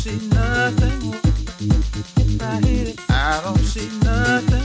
see nothing. I don't see nothing.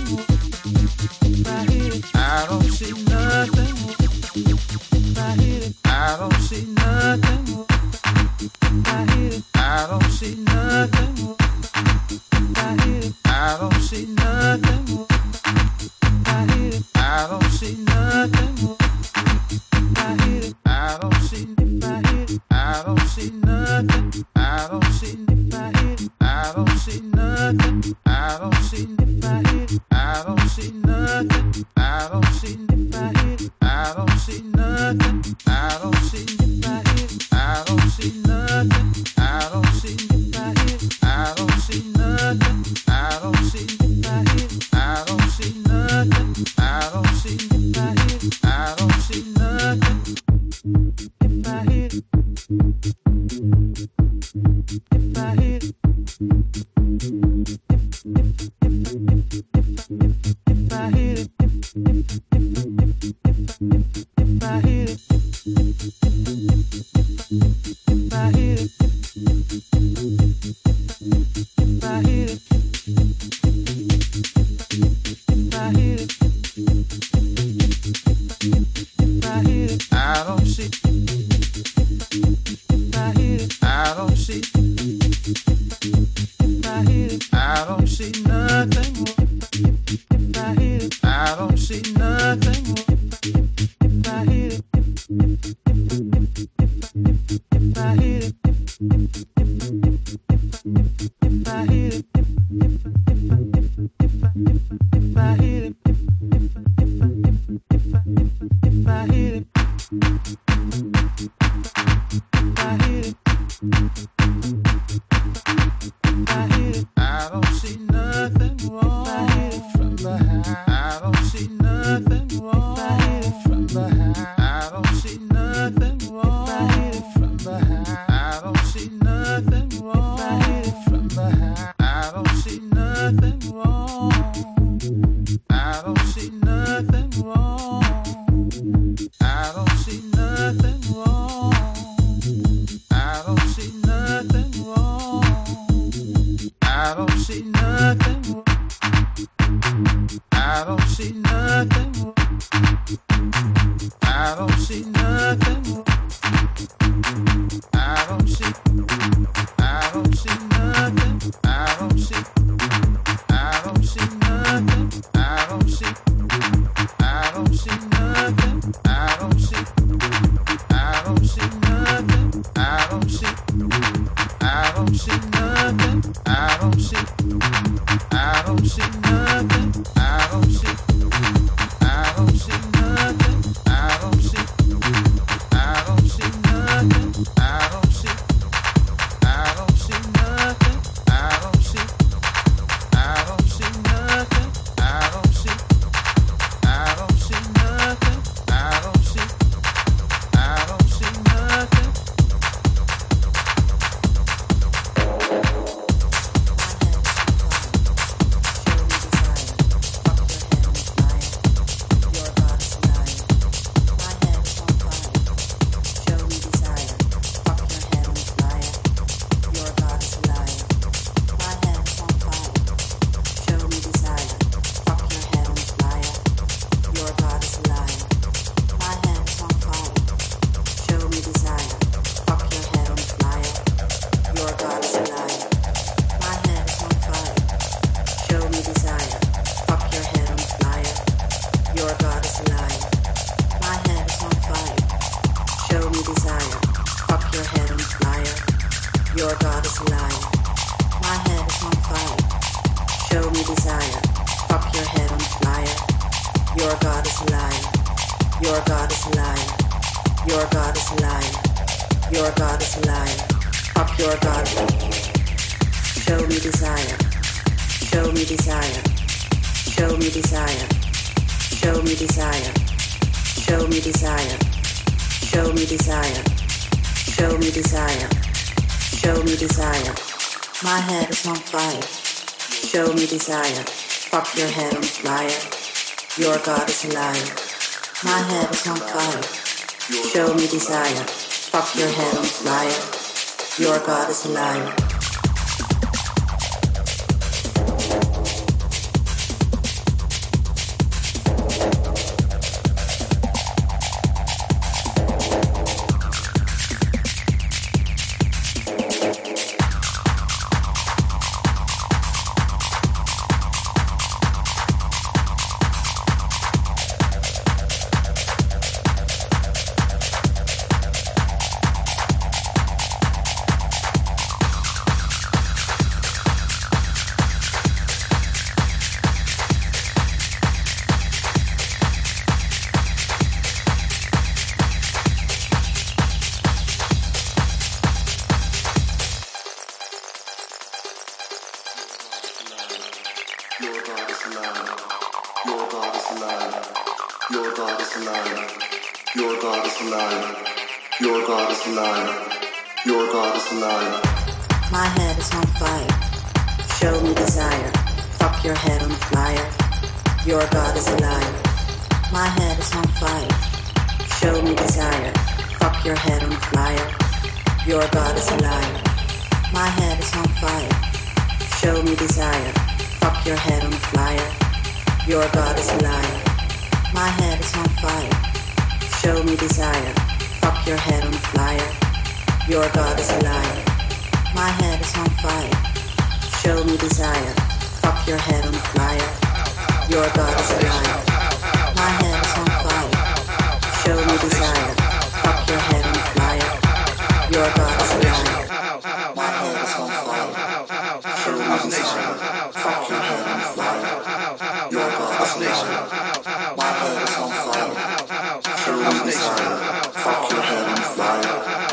Show me desire. Show me desire. Show me desire. Show me desire. My head is on fire. Show me desire. Fuck your head on fire. Your God is a liar. My head is on fire. Show me desire. Fuck your head on fire. Your God is a liar.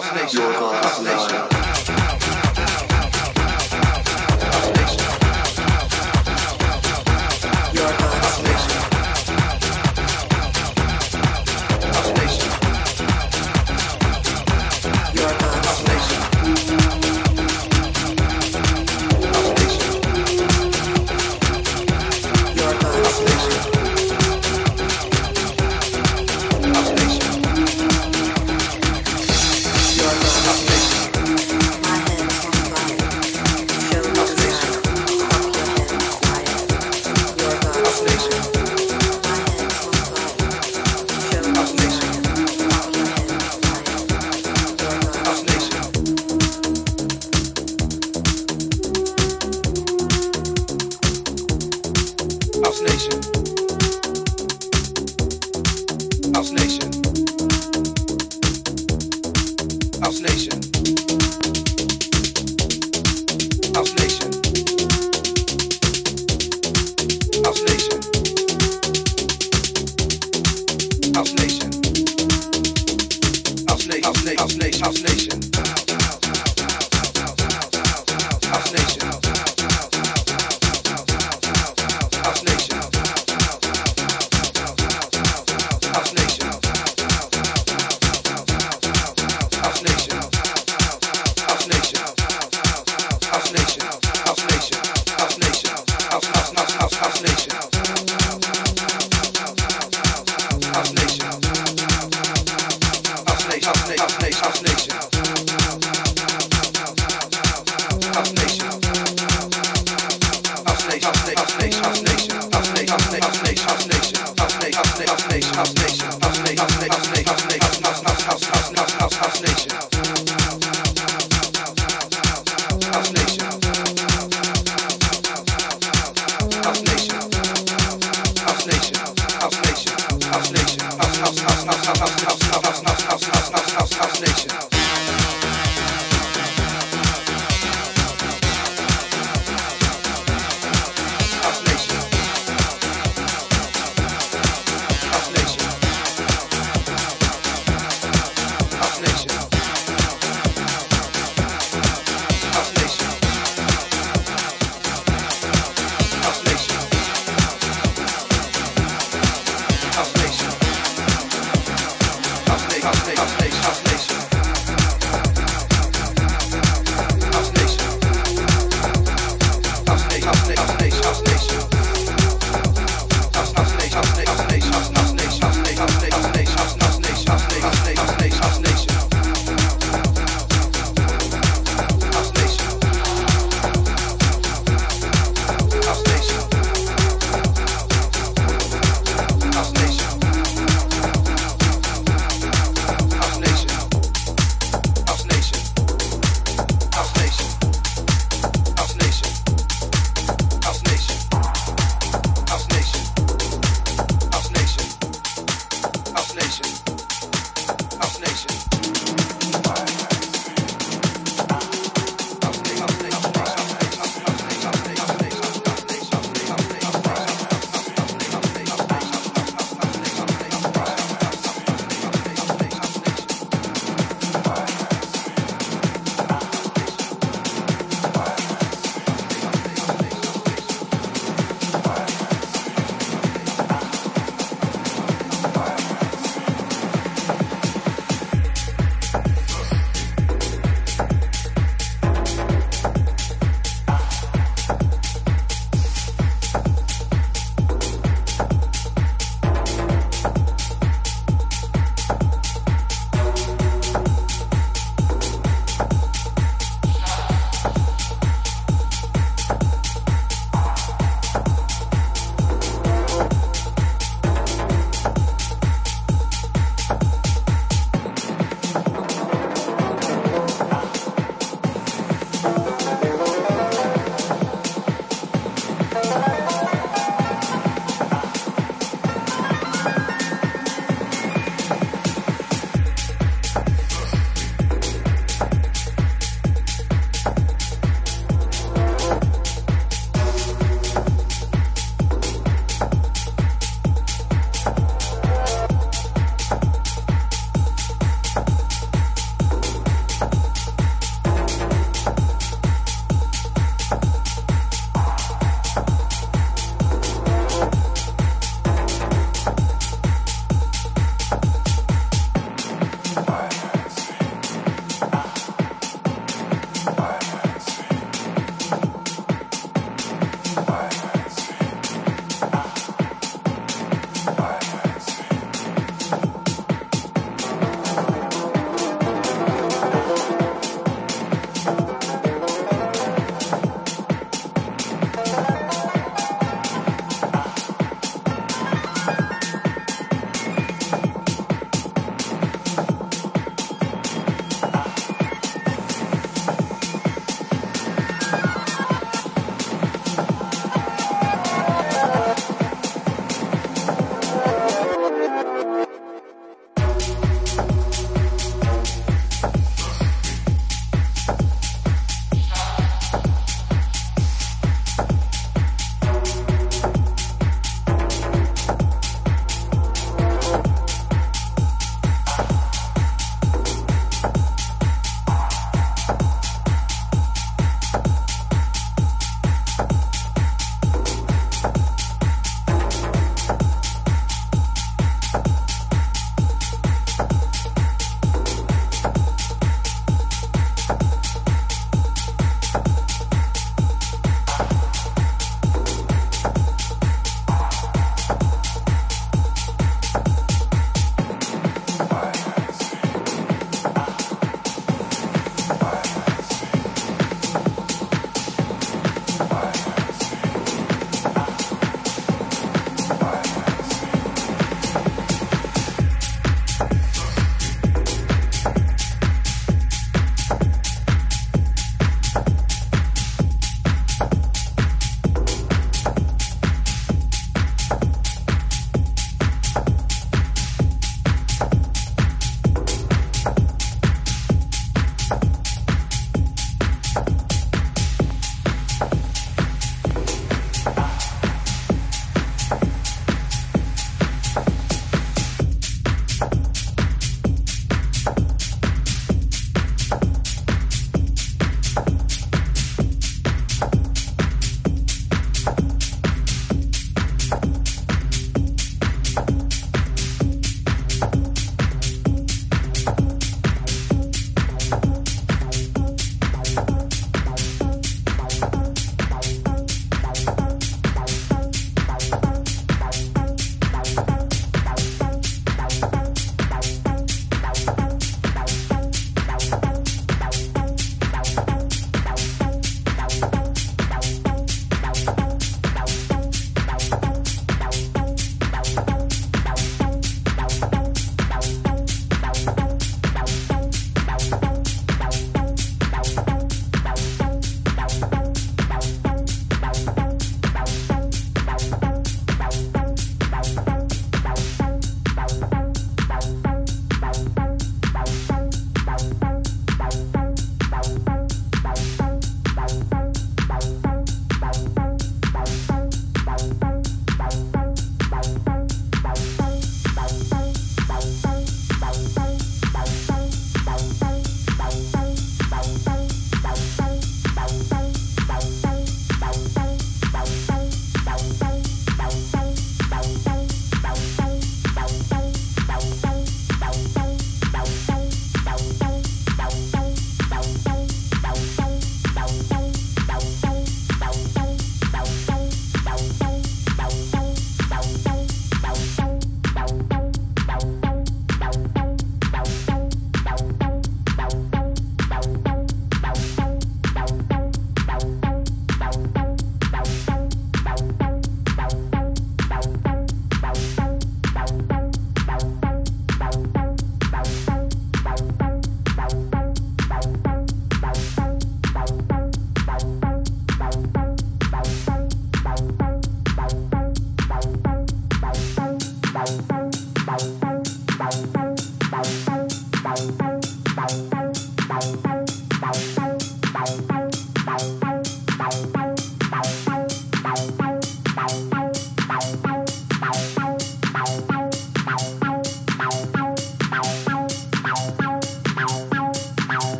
house nation. Your house nation.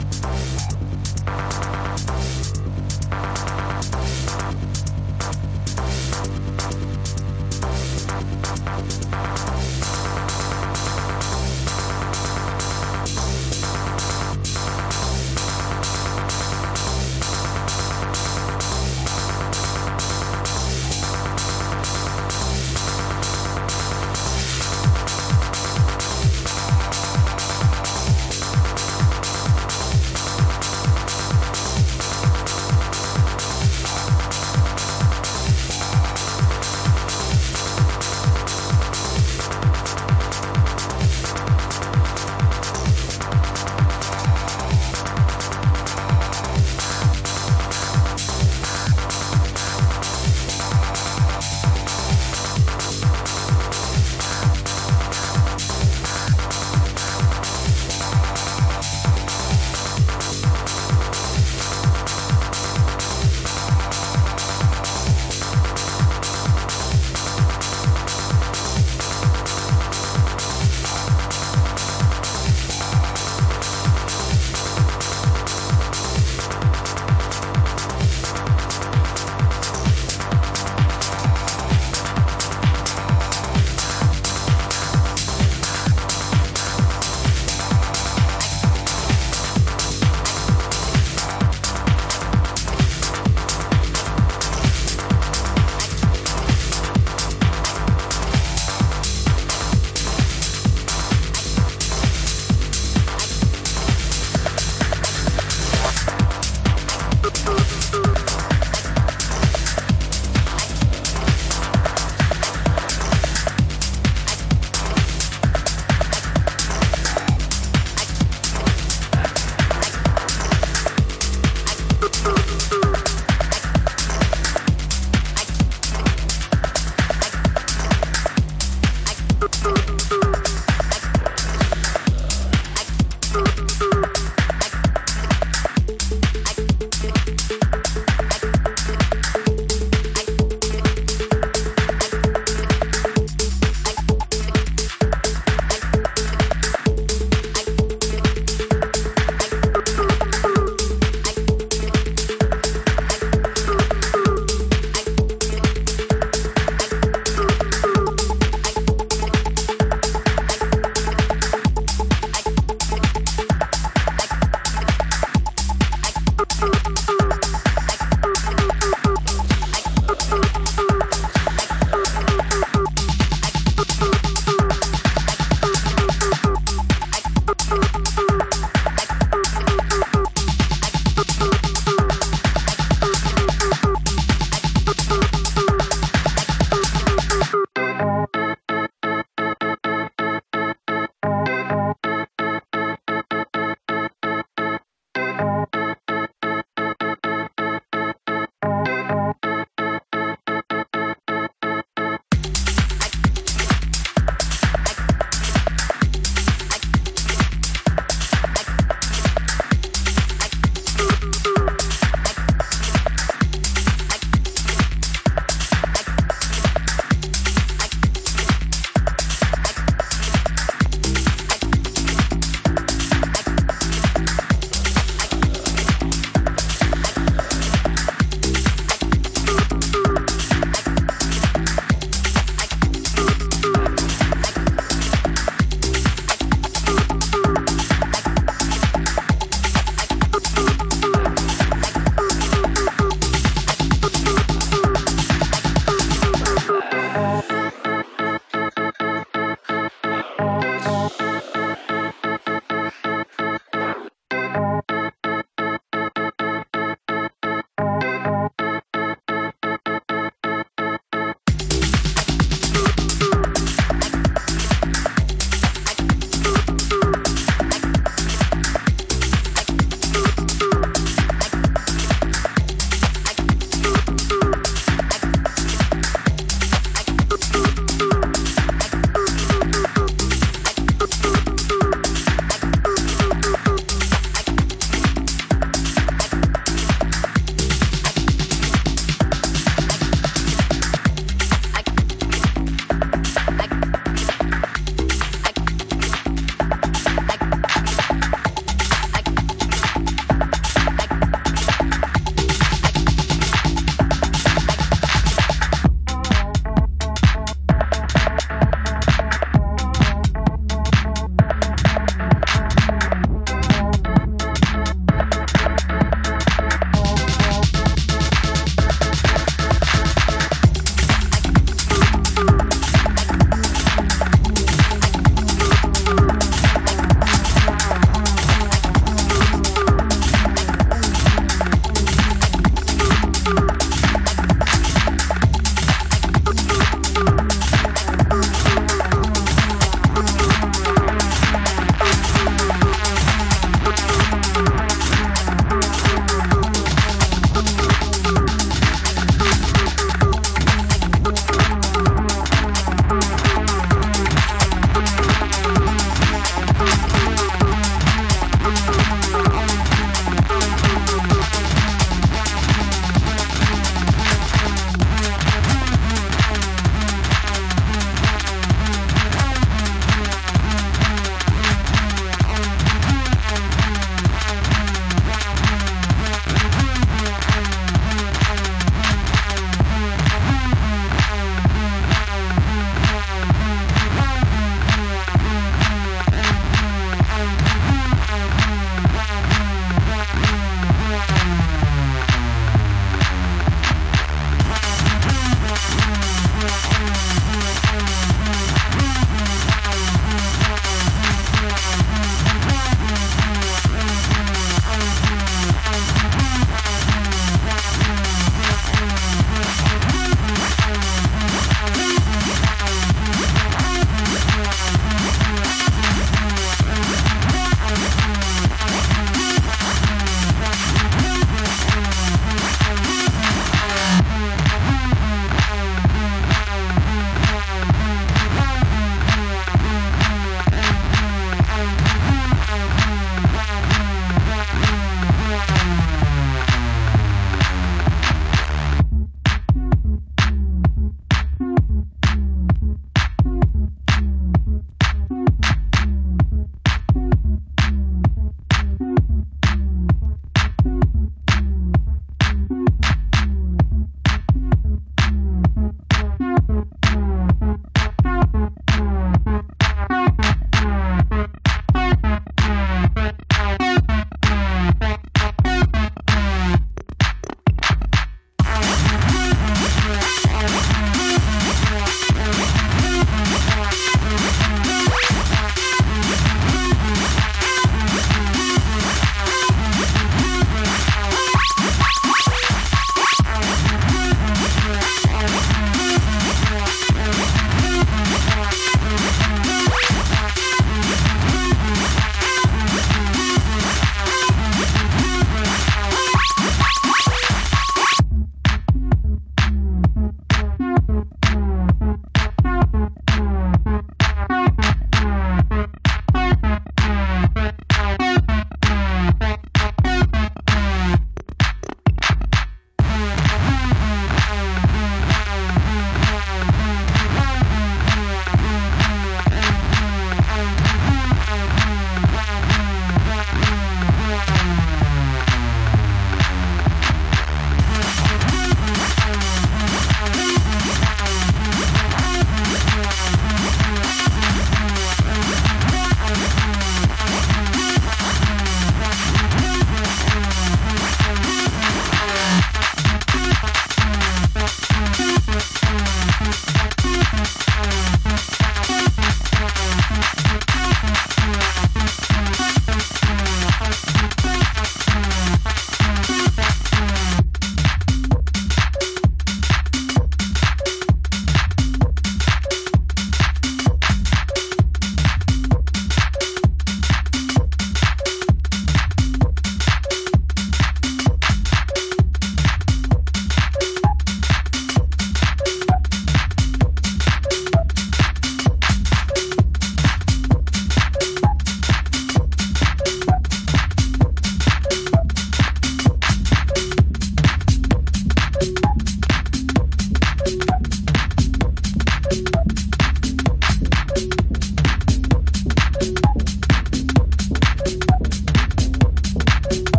Bye.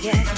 Yeah.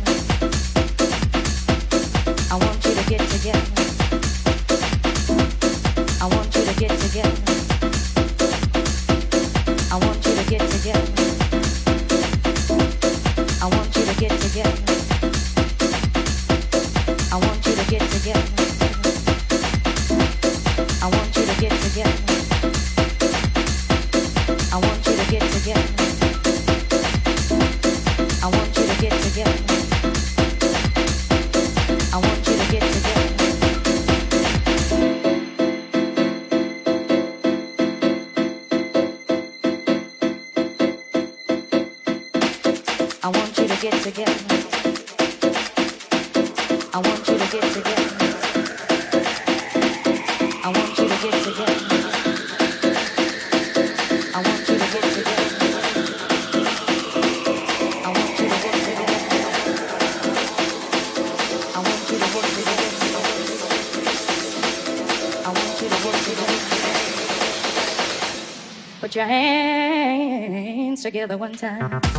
Together one time.